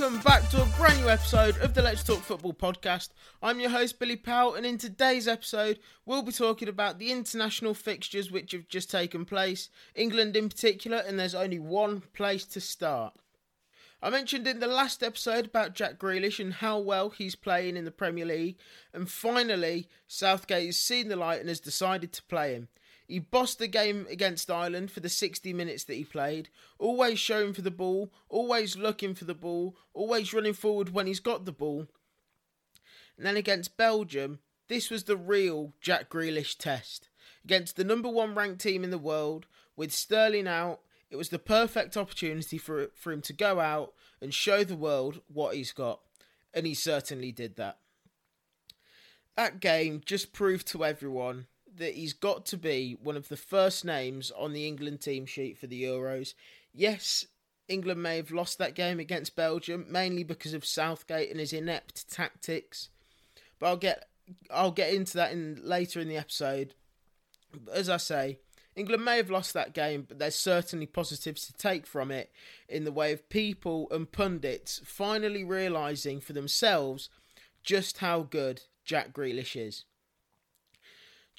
Welcome back to a brand new episode of the Let's Talk Football podcast. I'm your host Billy Powell, and in today's episode, we'll be talking about the international fixtures which have just taken place, England in particular, and there's only one place to start. I mentioned in the last episode about Jack Grealish and how well he's playing in the Premier League, and finally, Southgate has seen the light and has decided to play him. He bossed the game against Ireland for the 60 minutes that he played, always showing for the ball, always looking for the ball, always running forward when he's got the ball. And then against Belgium, this was the real Jack Grealish test. Against the number one ranked team in the world, with Sterling out, it was the perfect opportunity for, for him to go out and show the world what he's got. And he certainly did that. That game just proved to everyone that he's got to be one of the first names on the England team sheet for the Euros. Yes, England may have lost that game against Belgium, mainly because of Southgate and his inept tactics. But I'll get I'll get into that in later in the episode. As I say, England may have lost that game, but there's certainly positives to take from it in the way of people and pundits finally realising for themselves just how good Jack Grealish is.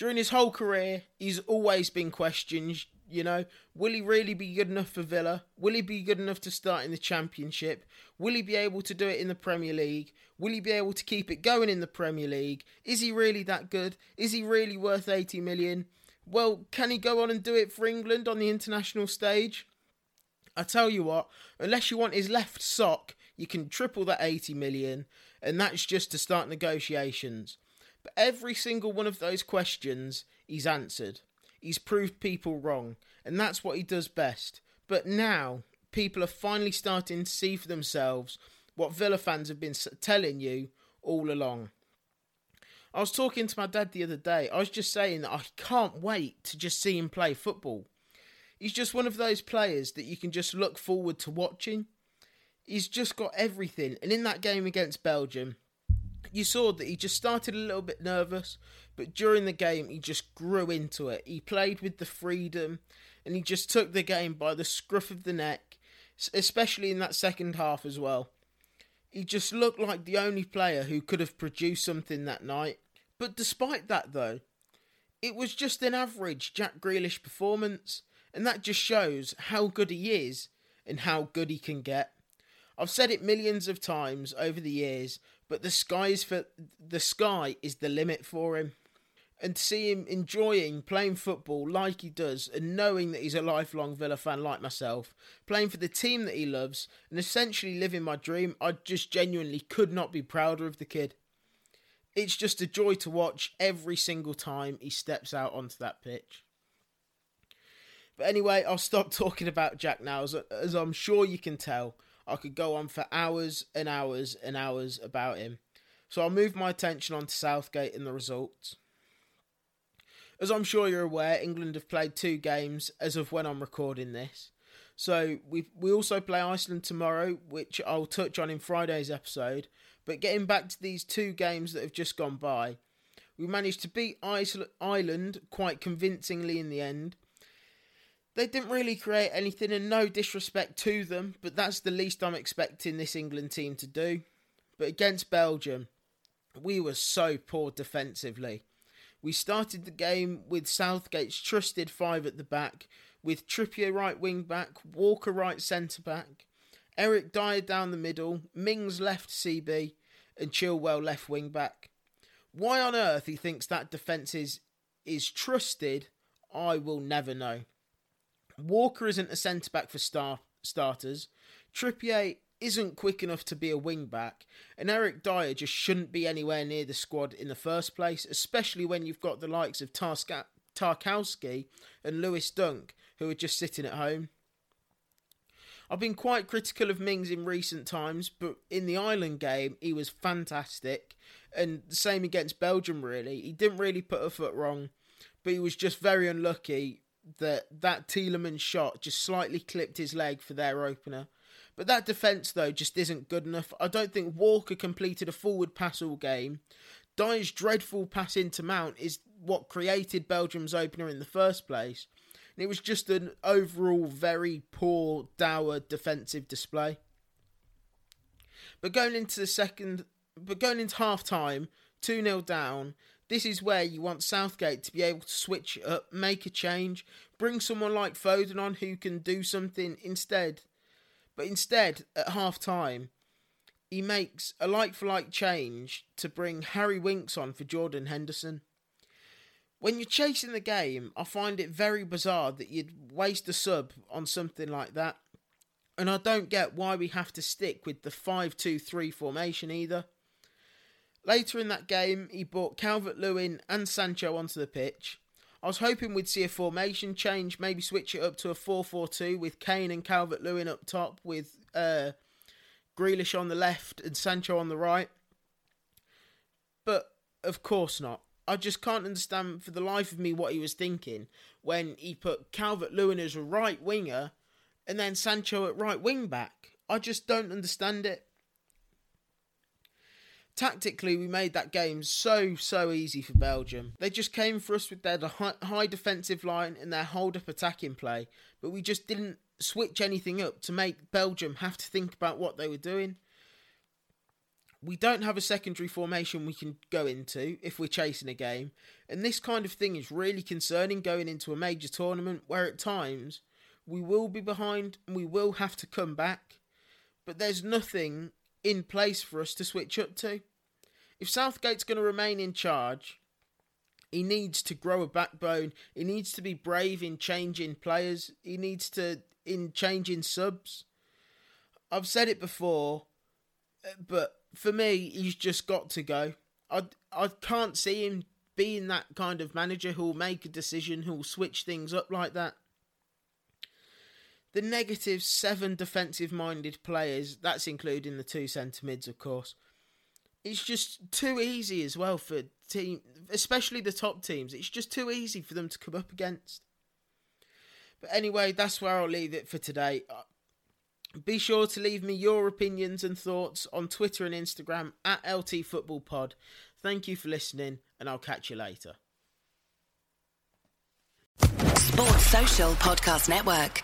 During his whole career, he's always been questioned. You know, will he really be good enough for Villa? Will he be good enough to start in the Championship? Will he be able to do it in the Premier League? Will he be able to keep it going in the Premier League? Is he really that good? Is he really worth 80 million? Well, can he go on and do it for England on the international stage? I tell you what, unless you want his left sock, you can triple that 80 million, and that's just to start negotiations. But every single one of those questions he's answered. He's proved people wrong, and that's what he does best. But now, people are finally starting to see for themselves what Villa fans have been telling you all along. I was talking to my dad the other day. I was just saying that I can't wait to just see him play football. He's just one of those players that you can just look forward to watching. He's just got everything. And in that game against Belgium, you saw that he just started a little bit nervous, but during the game he just grew into it. He played with the freedom and he just took the game by the scruff of the neck, especially in that second half as well. He just looked like the only player who could have produced something that night. But despite that, though, it was just an average Jack Grealish performance, and that just shows how good he is and how good he can get. I've said it millions of times over the years, but the sky is for the sky is the limit for him. And to see him enjoying playing football like he does, and knowing that he's a lifelong Villa fan like myself, playing for the team that he loves, and essentially living my dream, I just genuinely could not be prouder of the kid. It's just a joy to watch every single time he steps out onto that pitch. But anyway, I'll stop talking about Jack now, as, as I'm sure you can tell. I could go on for hours and hours and hours about him. So I'll move my attention on to Southgate and the results. As I'm sure you're aware, England have played two games as of when I'm recording this. So we we also play Iceland tomorrow, which I'll touch on in Friday's episode. But getting back to these two games that have just gone by, we managed to beat Iceland quite convincingly in the end. They didn't really create anything, and no disrespect to them, but that's the least I'm expecting this England team to do. But against Belgium, we were so poor defensively. We started the game with Southgate's trusted five at the back, with Trippier right wing back, Walker right centre back, Eric Dier down the middle, Mings left CB, and Chilwell left wing back. Why on earth he thinks that defence is, is trusted, I will never know. Walker isn't a centre back for star, starters. Trippier isn't quick enough to be a wing back, and Eric Dier just shouldn't be anywhere near the squad in the first place, especially when you've got the likes of Tarska- Tarkowski and Lewis Dunk, who are just sitting at home. I've been quite critical of Mings in recent times, but in the Ireland game, he was fantastic. And the same against Belgium, really. He didn't really put a foot wrong, but he was just very unlucky that that Tielemans shot just slightly clipped his leg for their opener. But that defence, though, just isn't good enough. I don't think Walker completed a forward pass all game. Dier's dreadful pass into Mount is what created Belgium's opener in the first place. And it was just an overall very poor, dour defensive display. But going into the second, but going into half time, 2 0 down, this is where you want Southgate to be able to switch up, make a change, bring someone like Foden on who can do something instead but instead, at half time, he makes a like for like change to bring Harry Winks on for Jordan Henderson. When you're chasing the game, I find it very bizarre that you'd waste a sub on something like that. And I don't get why we have to stick with the 5 2 3 formation either. Later in that game, he brought Calvert Lewin and Sancho onto the pitch, I was hoping we'd see a formation change, maybe switch it up to a 4 4 2 with Kane and Calvert Lewin up top, with uh, Grealish on the left and Sancho on the right. But of course not. I just can't understand for the life of me what he was thinking when he put Calvert Lewin as a right winger and then Sancho at right wing back. I just don't understand it. Tactically, we made that game so, so easy for Belgium. They just came for us with their high defensive line and their hold up attacking play, but we just didn't switch anything up to make Belgium have to think about what they were doing. We don't have a secondary formation we can go into if we're chasing a game, and this kind of thing is really concerning going into a major tournament where at times we will be behind and we will have to come back, but there's nothing in place for us to switch up to. If Southgate's going to remain in charge, he needs to grow a backbone. He needs to be brave in changing players. He needs to in changing subs. I've said it before, but for me, he's just got to go. I I can't see him being that kind of manager who'll make a decision, who'll switch things up like that the negative seven defensive minded players, that's including the two centre mids, of course. It's just too easy as well for team, especially the top teams. It's just too easy for them to come up against. But anyway, that's where I'll leave it for today. Uh, be sure to leave me your opinions and thoughts on Twitter and Instagram at LT Football Pod. Thank you for listening, and I'll catch you later. Sports Social Podcast Network.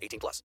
18 plus.